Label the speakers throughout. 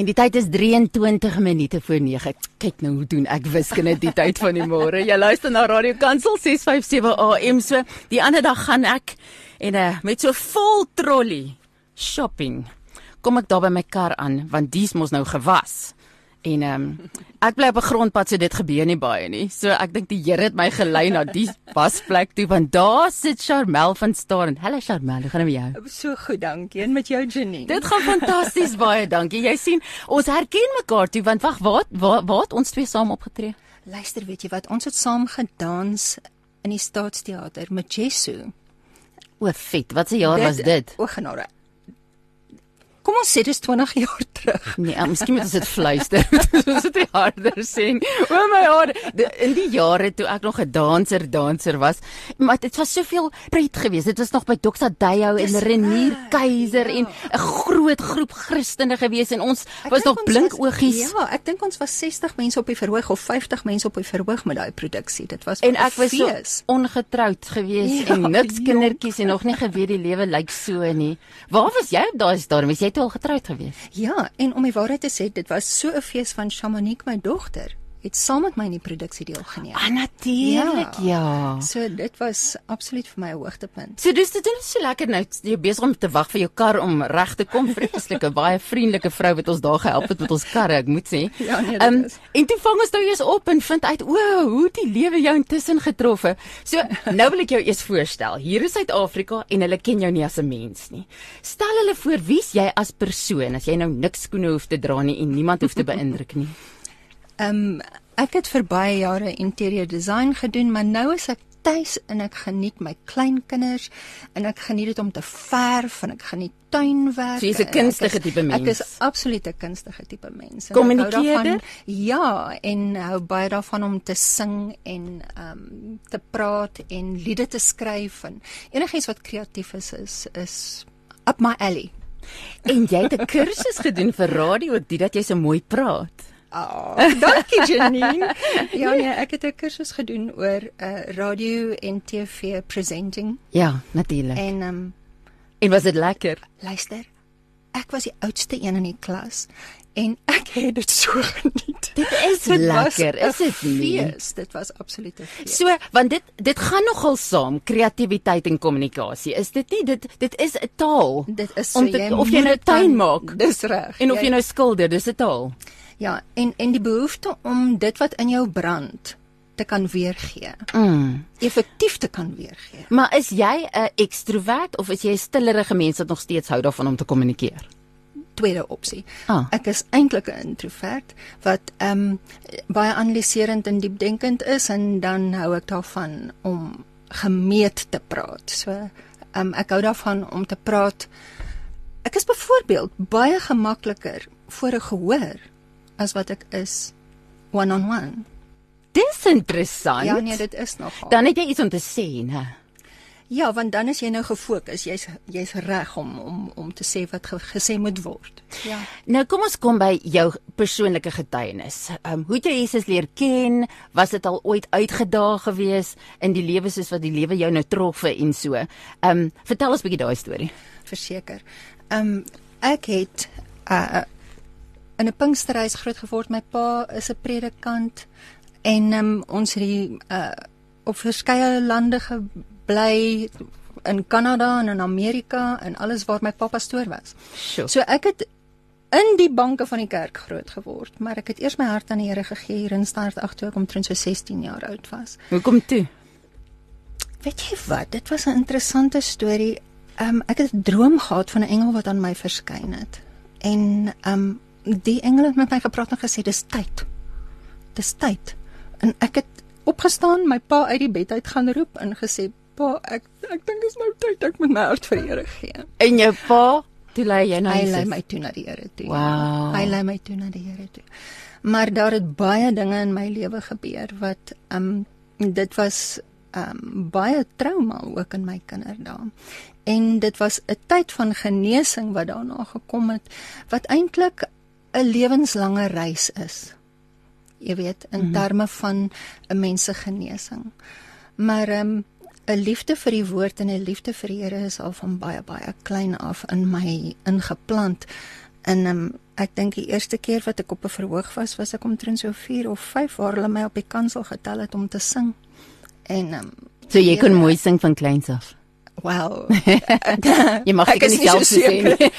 Speaker 1: En die tyd is 23 minute voor 9. Kyk nou hoe doen ek wiskunde die tyd van die môre. Jy luister na Radio Kansel 657 AM so. Die ander dag gaan ek en uh, met so vol trolley shopping. Kom ek daar by my kar aan want dis mos nou gewas. En ehm um, ek bly op 'n grondpad so dit gebeur nie baie nie. So ek dink die Here het my gelei na die wasplek toe want daar sit Charmel van staan. Hallo Charmel, hoe gaan dit met jou?
Speaker 2: So goed, dankie. En met jou Janine.
Speaker 1: Dit gaan fantasties baie dankie. Jy sien, ons herken mekaar toe want wag, waar waar waar het ons twee saam opgetree?
Speaker 2: Luister, weet jy wat? Ons het saam gedans in die Staatsteater met Jesu.
Speaker 1: O, vet. Wat se jaar dit, was dit?
Speaker 2: O, genade. Kom ons sê dis 20 jaar terug.
Speaker 1: Nee, uh, miskien moet ons dit fluister. Ons moet dit harder sê. O my God, in die jare toe ek nog 'n danser danser was, maar dit was soveel pret geweest. Dit was nog by Dr. Dayo en Renier Keiser ja. en 'n groot groep Christene geweest en ons ek was nog blink oogies.
Speaker 2: Ja, ek dink ons was 60 mense op die verhoog of 50 mense op die verhoog met daai produksie. Dit was
Speaker 1: En ek was so ongetroud geweest ja, en niks kindertjies en nog nie geweet die lewe lyk so nie. Waar was jy op daai stadium? Was jy jy toe al getroud gewees?
Speaker 2: Ja, en om die waarheid te sê, dit was so 'n fees van Shamanique my dogter het saam met my in die produksie deelgeneem.
Speaker 1: Ah natuurlik, ja. ja.
Speaker 2: So dit was absoluut vir my 'n hoogtepunt.
Speaker 1: So dis dit is so lekker nou jy besig om te wag vir jou kar om reg te kom. Vreeslike baie vriendelike vrou wat ons daar gehelp het met ons karre, ek moet sê.
Speaker 2: Ja, nee, dit um, is.
Speaker 1: En toe vang ons nou eers op en vind uit o, hoe die lewe jou intussen getrof het. So nou wil ek jou eers voorstel. Hier is Suid-Afrika en hulle ken jou nie as 'n mens nie. Stel hulle voor wie's jy as persoon as jy nou niks skoene hoef te dra nie en niemand hoef te beïndruk nie.
Speaker 2: Ehm um, ek het vir baie jare interieur design gedoen, maar nou is ek tuis en ek geniet my kleinkinders en ek geniet dit om te verf en ek geniet tuinwerk.
Speaker 1: So jy's 'n kunstige tipe mens.
Speaker 2: Ek is absoluut 'n kunstige tipe mens.
Speaker 1: Kommunikeerder?
Speaker 2: Ja, en hou baie daarvan om te sing en ehm um, te praat en liede te skryf en enigiets wat kreatief is is is up my alley.
Speaker 1: En jy het 'n kursus gedoen vir radio, dit dat jy so mooi praat.
Speaker 2: Oh, dankie Janine. ja nee, ek het 'n kursus gedoen oor uh, radio en TV presenting.
Speaker 1: Ja, natuurlik.
Speaker 2: En ehm um,
Speaker 1: en was dit lekker?
Speaker 2: Luister. Ek was die oudste een in die klas en ek het dit so geniet.
Speaker 1: Dit is dit lekker, is dit nie?
Speaker 2: Fees. Dit was absoluut 'n fees.
Speaker 1: So, want dit dit gaan nogal saam, kreatiwiteit en kommunikasie. Is dit nie dit dit is 'n taal.
Speaker 2: Dit is so,
Speaker 1: dit, jy of jy nou tuin maak.
Speaker 2: Dis reg.
Speaker 1: En of jy, jy nou skilder, dis 'n taal.
Speaker 2: Ja, en en die behoefte om dit wat in jou brand te kan weergee.
Speaker 1: Mm.
Speaker 2: Effektief te kan weergee.
Speaker 1: Maar is jy 'n ekstrovert of is jy 'n stillerige mens wat nog steeds hou daarvan om te kommunikeer?
Speaker 2: Tweede opsie.
Speaker 1: Ah.
Speaker 2: Ek is eintlik 'n introvert wat ehm um, baie analiserend en diepdenkend is en dan hou ek daarvan om gemeet te praat. So ehm um, ek hou daarvan om te praat. Ek is byvoorbeeld baie gemakliker voor 'n gehoor as wat ek is one on one.
Speaker 1: Dis interessant.
Speaker 2: Ja nee, dit is nogal.
Speaker 1: Dan het jy iets om te sê, né?
Speaker 2: Ja, want dan is jy nou gefokus. Jy's jy's reg om om om te sê wat ge, gesê moet word.
Speaker 1: Ja. Nou kom ons kom by jou persoonlike getuienis. Ehm um, hoe het jy Jesus leer ken? Was dit al ooit uitgedaag gewees in die lewe soos wat die lewe jou nou troffe en so? Ehm um, vertel ons 'n bietjie daai storie.
Speaker 2: Verseker. Ehm um, ek het uh in 'n Pinksterhuis groot geword. My pa is 'n predikant en um, ons het die uh op verskeie lande gebly in Kanada en in Amerika en alles waar my pa pastoor was.
Speaker 1: Sure.
Speaker 2: So ek het in die banke van die kerk groot geword, maar ek het eers my hart aan die Here gegee hier in Start 8 toe ek omtrent so 16 jaar oud was.
Speaker 1: Hoekom toe?
Speaker 2: Weet jy wat? Dit was 'n interessante storie. Um ek het 'n droom gehad van 'n engel wat aan my verskyn het. En um die engele het met my gepraat en gesê dis tyd. Dis tyd. En ek het opgestaan, my pa uit die bed uit gaan roep en gesê, "Pa, ek ek dink is nou tyd ek moet my hart vir Here gee."
Speaker 1: En jou pa, toe lei jy na
Speaker 2: hy lei my toe na die Here toe.
Speaker 1: Wow.
Speaker 2: Hy lei my toe na die Here toe. Maar daar het baie dinge in my lewe gebeur wat um dit was um baie trauma ook in my kinderdae. En dit was 'n tyd van genesing wat daarna gekom het wat eintlik 'n lewenslange reis is. Jy weet, in mhm. terme van 'n mens se genesing. Maar ehm um, 'n liefde vir die woord en 'n liefde vir die Here is al van baie baie klein af in my ingeplant En um, ek dink die eerste keer wat ek op 'n verhoog was, was ek omtrent so 4 of 5 waar hulle my op die kansel getel het om te sing. En um,
Speaker 1: So jy kon mooi sing van kleins af.
Speaker 2: Wel,
Speaker 1: Jy mag
Speaker 2: ek
Speaker 1: nie
Speaker 2: nie so
Speaker 1: self sê nie.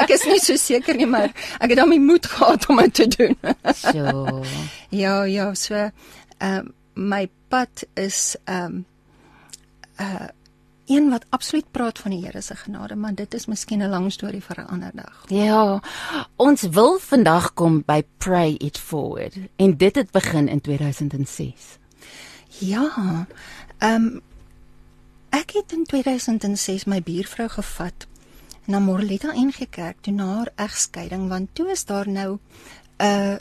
Speaker 2: ek is nie so seker nie, maar ek het dan my moed gehad om dit te doen.
Speaker 1: So.
Speaker 2: ja, ja, so ehm um, my pad is ehm um, uh een wat absoluut praat van die Here se genade, maar dit is miskien 'n lang storie vir 'n ander dag.
Speaker 1: Ja, ons wil vandag kom by Pray It Forward en dit het begin in 2006.
Speaker 2: Ja. Ehm um, ek het in 2006 my buurvrou gevat na Morletta ingekerk toe na haar egskeiding want toe is daar nou 'n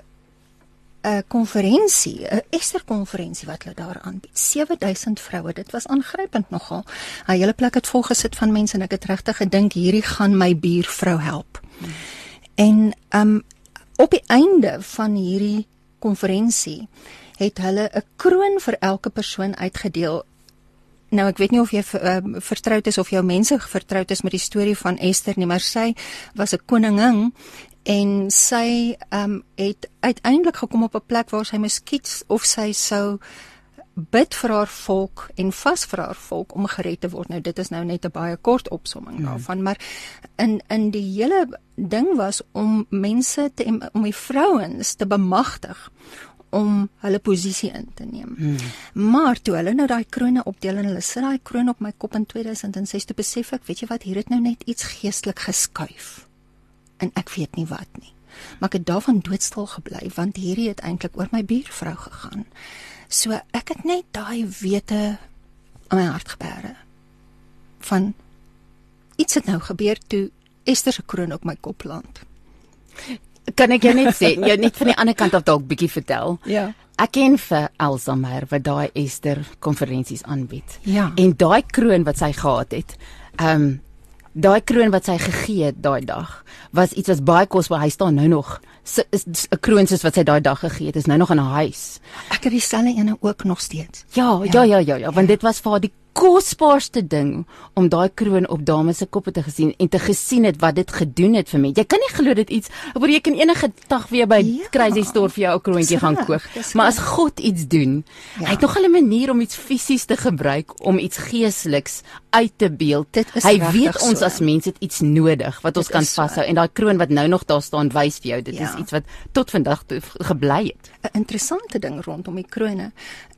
Speaker 2: 'n konferensie, 'n Ester konferensie wat hulle daar aanbied. 7000 vroue. Dit was aangrypend nogal. 'n Hele plek het vol gesit van mense en ek het regtig gedink hierdie gaan my buurvrou help. En um op die einde van hierdie konferensie het hulle 'n kroon vir elke persoon uitgedeel. Nou ek weet nie of jy uh, vertroud is of jou mense vertroud is met die storie van Ester nie, maar sy was 'n koningin en sy um, het uiteindelik gekom op 'n plek waar sy moes kies of sy sou bid vir haar volk en vas vir haar volk om gered te word. Nou dit is nou net 'n baie kort opsomming hmm. daarvan, maar in in die hele ding was om mense te om die vrouens te bemagtig om hulle posisie in te neem. Hmm. Maar toe hulle nou daai krone opdeel en hulle sit daai kroon op my kop in 2006 te besef ek, weet jy wat, hier het nou net iets geestelik geskuif. En ek weet nie wat nie. Maar ek het daarvan doodstil gebly want hierdie het eintlik oor my buurvrou gegaan. So ek het net daai wete in my hart gebeere van iets het nou gebeur toe Esther se kroon op my kop land.
Speaker 1: Kan ek jou net sê, jou net van die ander kant af dalk bietjie vertel?
Speaker 2: Ja.
Speaker 1: Ek ken vir Elsa Meyer wat daai Ester konferensies aanbied.
Speaker 2: Ja.
Speaker 1: En daai kroon wat sy gehad het, ehm um, daai kroon wat sy gegee het daai dag, was iets wat baie kosbaar. Hy staan nou nog. So, is 'n kroon soos wat sy daai dag gegee het, is nou nog in haar huis.
Speaker 2: Ek het dieselfde ene ook nog steeds.
Speaker 1: Ja, ja, ja, ja, ja, want dit was vir haar die kosbaarste ding om daai kroon op dames se koppe te gesien en te gesien het wat dit gedoen het vir mense. Jy kan nie glo dit iets, maar jy kan enige dag weer by
Speaker 2: Ja,
Speaker 1: Crazy Store vir jou 'n kroontjie gaan koop. Maar as. God iets doen,
Speaker 2: Ja.
Speaker 1: hy het nog 'n manier om iets fisies te gebruik om iets geesteliks uit te beeld.
Speaker 2: Dit is
Speaker 1: hy weet ons
Speaker 2: so.
Speaker 1: as mense het iets nodig wat ons
Speaker 2: Dit
Speaker 1: kan
Speaker 2: is so.
Speaker 1: vashou en daai kroon wat nou nog daar staan wys vir jou, dit
Speaker 2: Ja.
Speaker 1: is iets wat tot vandag toe gebly het.
Speaker 2: 'n Interessante ding rondom die krone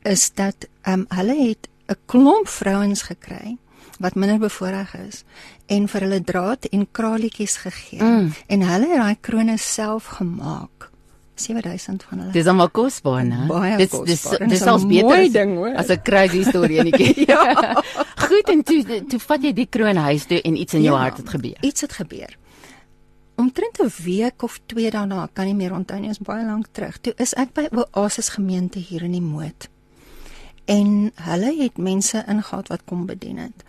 Speaker 2: is dat ehm um, hulle het 'n klomp vrouens gekry wat minder bevoordeel is en vir hulle draad en kralietjies gegee
Speaker 1: Mm.
Speaker 2: en hulle het daai krone self gemaak. 7000 van hulle.
Speaker 1: Dis almal kosbaar, né? Dis
Speaker 2: kosbaar.
Speaker 1: dis dis selfs beter as-
Speaker 2: ding, hoor.
Speaker 1: as 'n crazy storie enetjie. ja. Goed en toe toe vat jy die kroon huis toe en iets in jou
Speaker 2: Ja,
Speaker 1: hart het gebeur.
Speaker 2: Iets het gebeur. Omtrent 'n week of 2 daarna, kan nie meer onthou nie, is baie lank terug. Toe is ek by Oasis gemeente hier in die Moot. En hulle het mense ingehaat wat kom bedien het.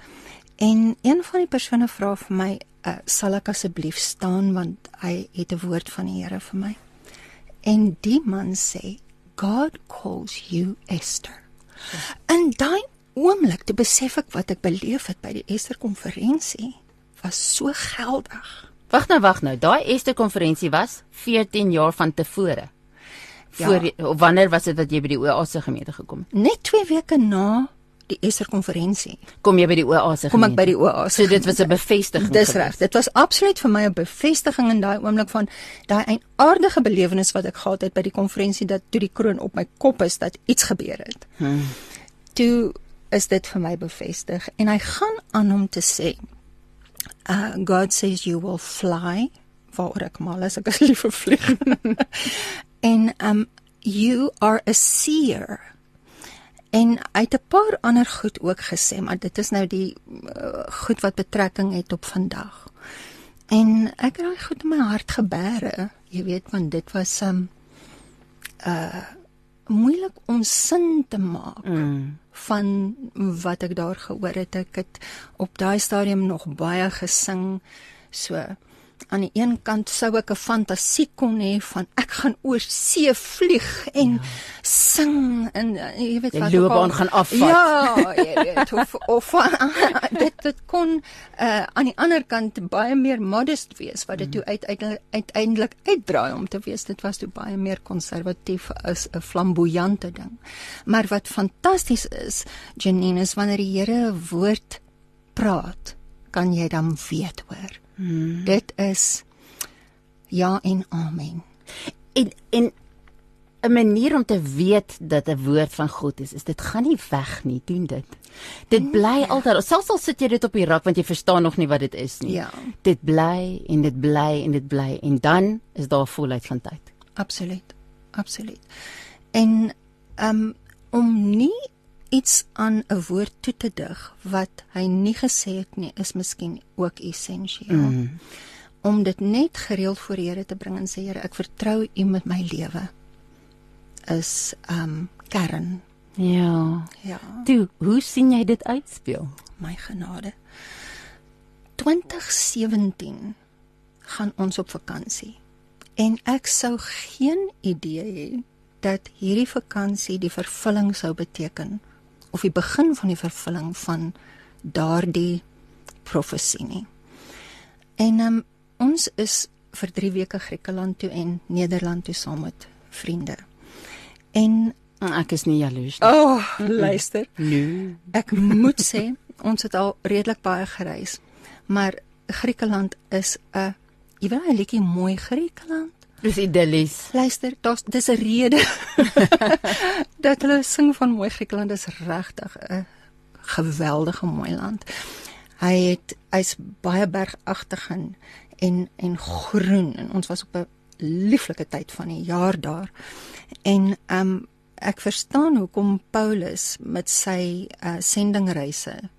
Speaker 2: En een van die persone vra vir my, uh, "Sal ek asseblief staan want hy het 'n woord van die Here vir my." En die man sê, "God calls you Esther." In daai oomblik te besef ek wat ek beleef het by die Esther konferensie was so geldig.
Speaker 1: Wag nou, wag nou. Daai eerste konferensie was 14 jaar van tevore.
Speaker 2: Ja.
Speaker 1: Voor of wanneer was dit dat jy by die Oase gemeente gekom het?
Speaker 2: Net 2 weke na die Esther konferensie
Speaker 1: Kom jy by die Oase
Speaker 2: kom ek
Speaker 1: gemeente?
Speaker 2: by die Oase.
Speaker 1: So dit was 'n bevestiging.
Speaker 2: Dis reg. Dit was absoluut vir my 'n bevestiging in daai oomblik van daai eienaardige belewenis wat ek gehad het by die konferensie dat toe die kroon op my kop is dat iets gebeur het.
Speaker 1: Hmm.
Speaker 2: Toe is dit vir my bevestig en hy gaan aan om te sê uh God says you will fly waar ek mal is ek is lief vir vlieg en um you are a seer en hy het 'n paar ander goed ook gesê maar dit is nou die uh, goed wat betrekking het op vandag en ek het daai goed in my hart gebeere jy weet want dit was um uh moeilik om sin te maak
Speaker 1: Mm.
Speaker 2: van wat ek daar gehoor het. Ek het op daai stadium nog baie gesing. So aan die een kant sou ek 'n fantasie kon hê van ek gaan oor see vlieg en ja. sing en uh, jy weet wat ook al.
Speaker 1: gaan afvat.
Speaker 2: Ja, jy weet of of dit dit kon uh, aan die ander kant baie meer modest wees wat dit toe uiteindelik uiteindelik uitdraai om te wees dit was toe baie meer konservatief as 'n flamboyante ding. Maar wat fantasties is, Janine, is wanneer die Here 'n woord praat, kan jy dan weet hoor. Hmm. Dit is ja en amen.
Speaker 1: En en 'n manier om te weet dat 'n woord van God is, is dit gaan nie weg nie, doen dit. Dit bly altyd. Selfs al sit jy dit op die rak want jy verstaan nog nie wat dit is nie.
Speaker 2: Ja.
Speaker 1: Dit bly en dit bly en dit bly en dan is daar volheid van tyd.
Speaker 2: Absoluut. Absoluut. En um om nie iets aan 'n woord toe te dig wat hy nie gesê het nie, is miskien ook essensieel. Mm. Om dit net gereeld voor die Here te bring en sê Here, ek vertrou U met my lewe is um kern.
Speaker 1: Ja.
Speaker 2: Ja,
Speaker 1: Toe, hoe sien jy dit uitspeel?
Speaker 2: my genade. 2017 gaan ons op vakansie. En ek sou geen idee hê dat hierdie vakansie die vervulling sou beteken of die begin van die vervulling van daardie profesie nie. En um, ons is vir 3 weke Griekeland toe en Nederland toe saam met vriende. En
Speaker 1: Ek is nie jaloers nie.
Speaker 2: o, oh, luister,
Speaker 1: Nee.
Speaker 2: Ek moet sê ons het al redelik baie gereis. Maar Griekeland is 'n jy weet 'n liedjie mooi Griekeland.
Speaker 1: Dis idillies.
Speaker 2: Luister, daar's dis 'n rede dat hulle sing van mooi Griekeland is regtig 'n geweldige mooi land. Hy het hy's baie bergagtig en en groen en ons was op 'n lieflike tyd van die jaar daar. En ehm um, ek verstaan hoekom Paulus met sy uh, sendingreise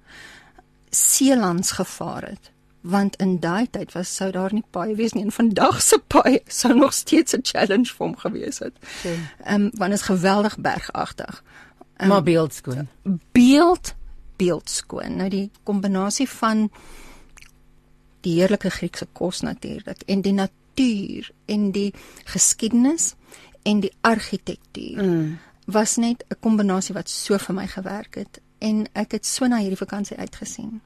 Speaker 2: seelands gevaar het want in daai tyd was sou daar nie paaie wees nie en vandag se paaie sou nog steeds 'n challenge vir hom gewees het.
Speaker 1: Okay.
Speaker 2: Ehm um, want is geweldig bergagtig.
Speaker 1: Um, maar beeldskoon.
Speaker 2: Beeld beeldskoon. Nou die kombinasie van die heerlike Griekse kos natuurlik en die natuur en die geskiedenis en die argitektuur
Speaker 1: Mm.
Speaker 2: was net 'n kombinasie wat so vir my gewerk het en ek het so na hierdie vakansie uitgesien.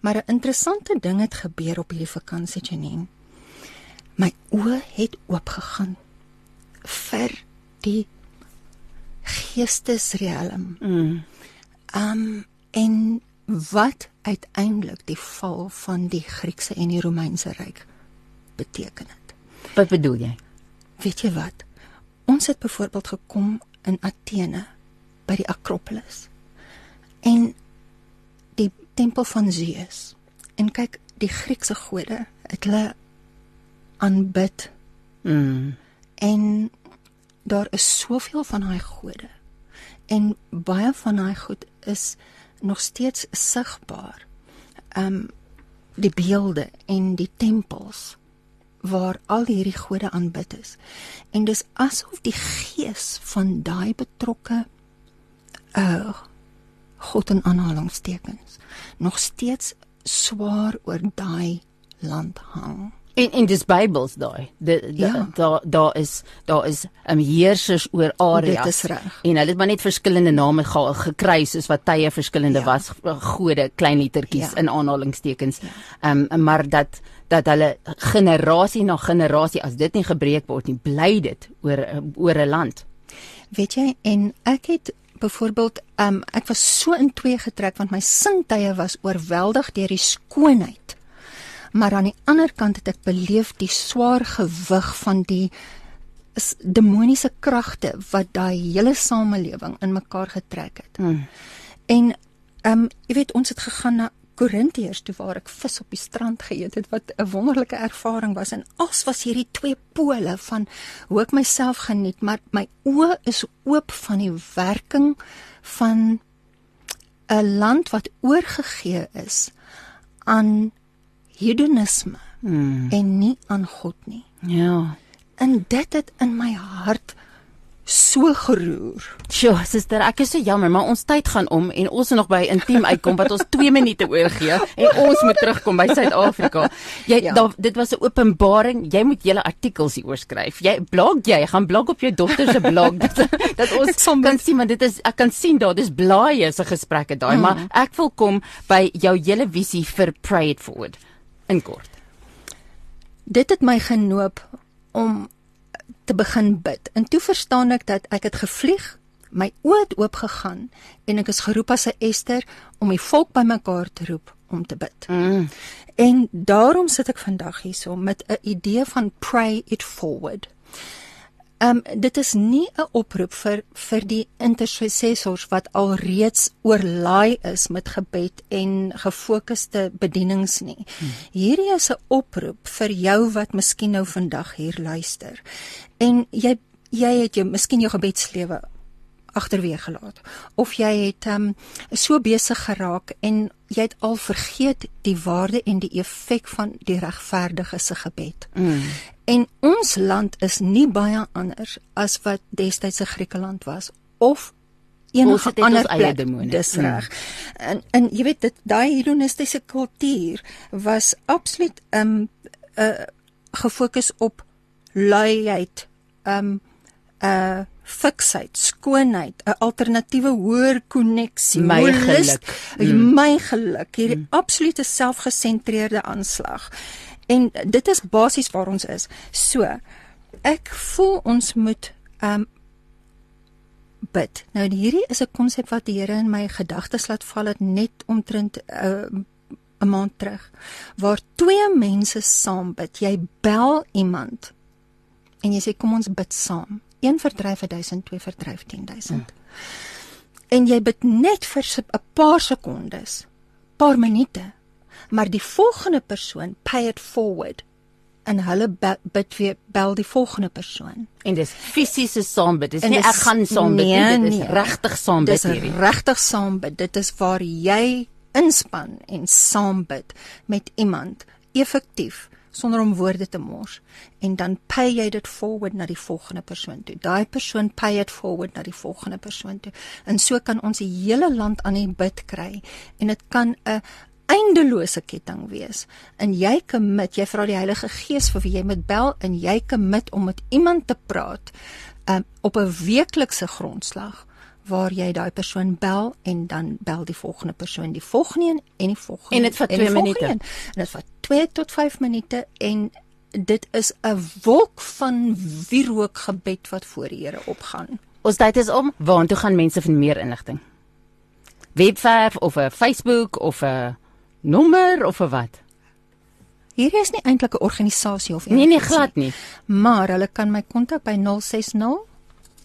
Speaker 2: Maar 'n interessante ding het gebeur op hierdie vakansie, Janine. My oë het oopgegaan vir die geestesriem.
Speaker 1: Mm.
Speaker 2: Um en wat uiteindelik die val van die Griekse en die Romeinse ryk beteken het.
Speaker 1: Wat bedoel jy?
Speaker 2: Weet jy wat? Ons het byvoorbeeld gekom in Athene by die Akropolis. En tempel van Zeus. En kyk, die Griekse gode het hulle aanbid
Speaker 1: Mm.
Speaker 2: en daar is soveel van daai gode. En baie van daai goed is nog steeds sigbaar. Um die beelde en die tempels waar al hierdie gode aanbid is. En dis asof die gees van daai betrokke uh God in aanhalingstekens nog steeds swaar oor daai land hang.
Speaker 1: En en dis Bybels daai. Dit
Speaker 2: Ja.
Speaker 1: daar daar is daar is 'n um, heersers oor areas. En hulle het maar net verskillende name ge, gekry soos wat tye verskillende
Speaker 2: Ja.
Speaker 1: was gode, klein lettertjies
Speaker 2: Ja.
Speaker 1: in aanhalingstekens. Ehm um, maar dat dat hulle generasie na generasie as dit nie gebreek word nie, bly dit oor oor 'n land.
Speaker 2: Weet jy, en ek het byvoorbeeld um ek was so in twee getrek want my sintuie was oorweldig deur die skoonheid. Maar aan die ander kant het ek beleef die swaar gewig van die demoniese kragte wat daai hele samelewing in mekaar getrek het.
Speaker 1: Hmm.
Speaker 2: En ehm um, jy weet ons het gegaan na Korintiërs toe waar ek vis op die strand geëet het wat 'n wonderlike ervaring was en as was hierdie twee pole van hoe ek myself geniet maar my oë is oop van die werking van 'n land wat oorgegee is aan hedonisme
Speaker 1: Hmm.
Speaker 2: en nie aan God nie.
Speaker 1: Ja.
Speaker 2: En dit het in my hart so geroer.
Speaker 1: Sjoe, suster, ek is so jammer, maar ons tyd gaan om en ons moet nog by intiem uitkom wat ons 2 minute oorgee en ons moet terugkom by Suid-Afrika. Jy ja. da, dit was 'n openbaring. Jy moet julle artikels hier oorskryf. Jy blog jy, gaan blog op jou dogter se blog dat, dat ons kan sien want dit is ek kan sien daar dis blaaie se gesprekke daai, mm. maar ek wil kom by jou hele visie vir Pray It Forward in kort.
Speaker 2: Dit het my genoop om te begin bid. En toe verstaan ek dat ek het gevlieg, my oë het oop gegaan en ek is geroep as 'n Ester om die volk bymekaar te roep om te bid. Mm. En daarom sit ek vandag hierso met 'n idee van pray it forward. Ehm um, dit is nie 'n oproep vir vir die intercessors wat al reeds oorlaai is met gebed en gefokusde bedienings nie. Hmm. Hierdie is 'n oproep vir jou wat miskien nou vandag hier luister. En jy jy het jou miskien jou gebedslewe agterweë gelaat of jy het um so besig geraak en jy het al vergeet die waarde en die effek van die regverdige se gebed. Mm. En ons land is nie baie anders as wat destyds se Griekeland was of enige ander plek. Dis mm. reg. En en jy weet dit daai Hellenistiese kultuur was absoluut um uh gefokus op luiheid um uh fiksheid, skoonheid, 'n alternatiewe hoër koneksie,
Speaker 1: my geluk,
Speaker 2: mm. my geluk, hierdie mm. absolute selfgesentreerde aanslag. En dit is basies waar ons is. So, ek voel ons moet um bid. Nou hierdie is 'n konsep wat die Here in my gedagtes laat val het net omtrent 'n uh, 'n maand terug waar twee mense saam bid. Jy bel iemand en jy sê kom ons bid saam een verdryf 1000, twee verdryf 10000. Hmm. En jy bid net vir 'n paar sekondes, paar minute, maar die volgende persoon pay it forward en hulle bid weer bel die volgende persoon.
Speaker 1: En dis fisiese saambid. Dis nie ek gaan saambid nie, nee, dit is nee, regtig saambid
Speaker 2: hierdie. Dis regtig saambid. Dit is waar jy inspann en saambid met iemand effektief sonder om woorde te mors en dan pay jy dit forward na die volgende persoon toe. Daai persoon pay it forward na die volgende persoon toe. En so kan ons die hele land aan die bid kry en dit kan 'n eindelose ketting wees. En jy commit, jy vra die Heilige Gees vir wie jy moet bel en jy commit om met iemand te praat um, op 'n weeklikse grondslag waar jy daai persoon bel en dan bel die volgende persoon die volgende een en die volgende
Speaker 1: en dit vat 2 minute en
Speaker 2: dit vat 2 tot 5 minute en dit is 'n wolk van wierook gebed wat voor die Here opgaan.
Speaker 1: Ons tyd is om. Waartoe gaan mense vir meer inligting? Webwerf of 'n Facebook of 'n nommer of 'n wat?
Speaker 2: Hier is nie eintlik 'n organisasie of
Speaker 1: iets. Nee nee, glad nie.
Speaker 2: Maar hulle kan my kontak by 060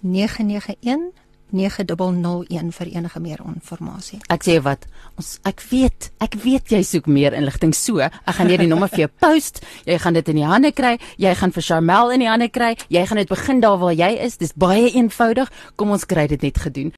Speaker 2: 991 9001 vir enige meer inligting.
Speaker 1: Ek sê wat, ons ek weet, ek weet jy soek meer inligting so. Ek gaan hierdie nommer vir jou post. Jy gaan dit in die hande kry. Jy gaan vir Charmel in die hande kry. Jy gaan dit begin daar waar jy is. Dis baie eenvoudig. Kom ons kry dit net gedoen.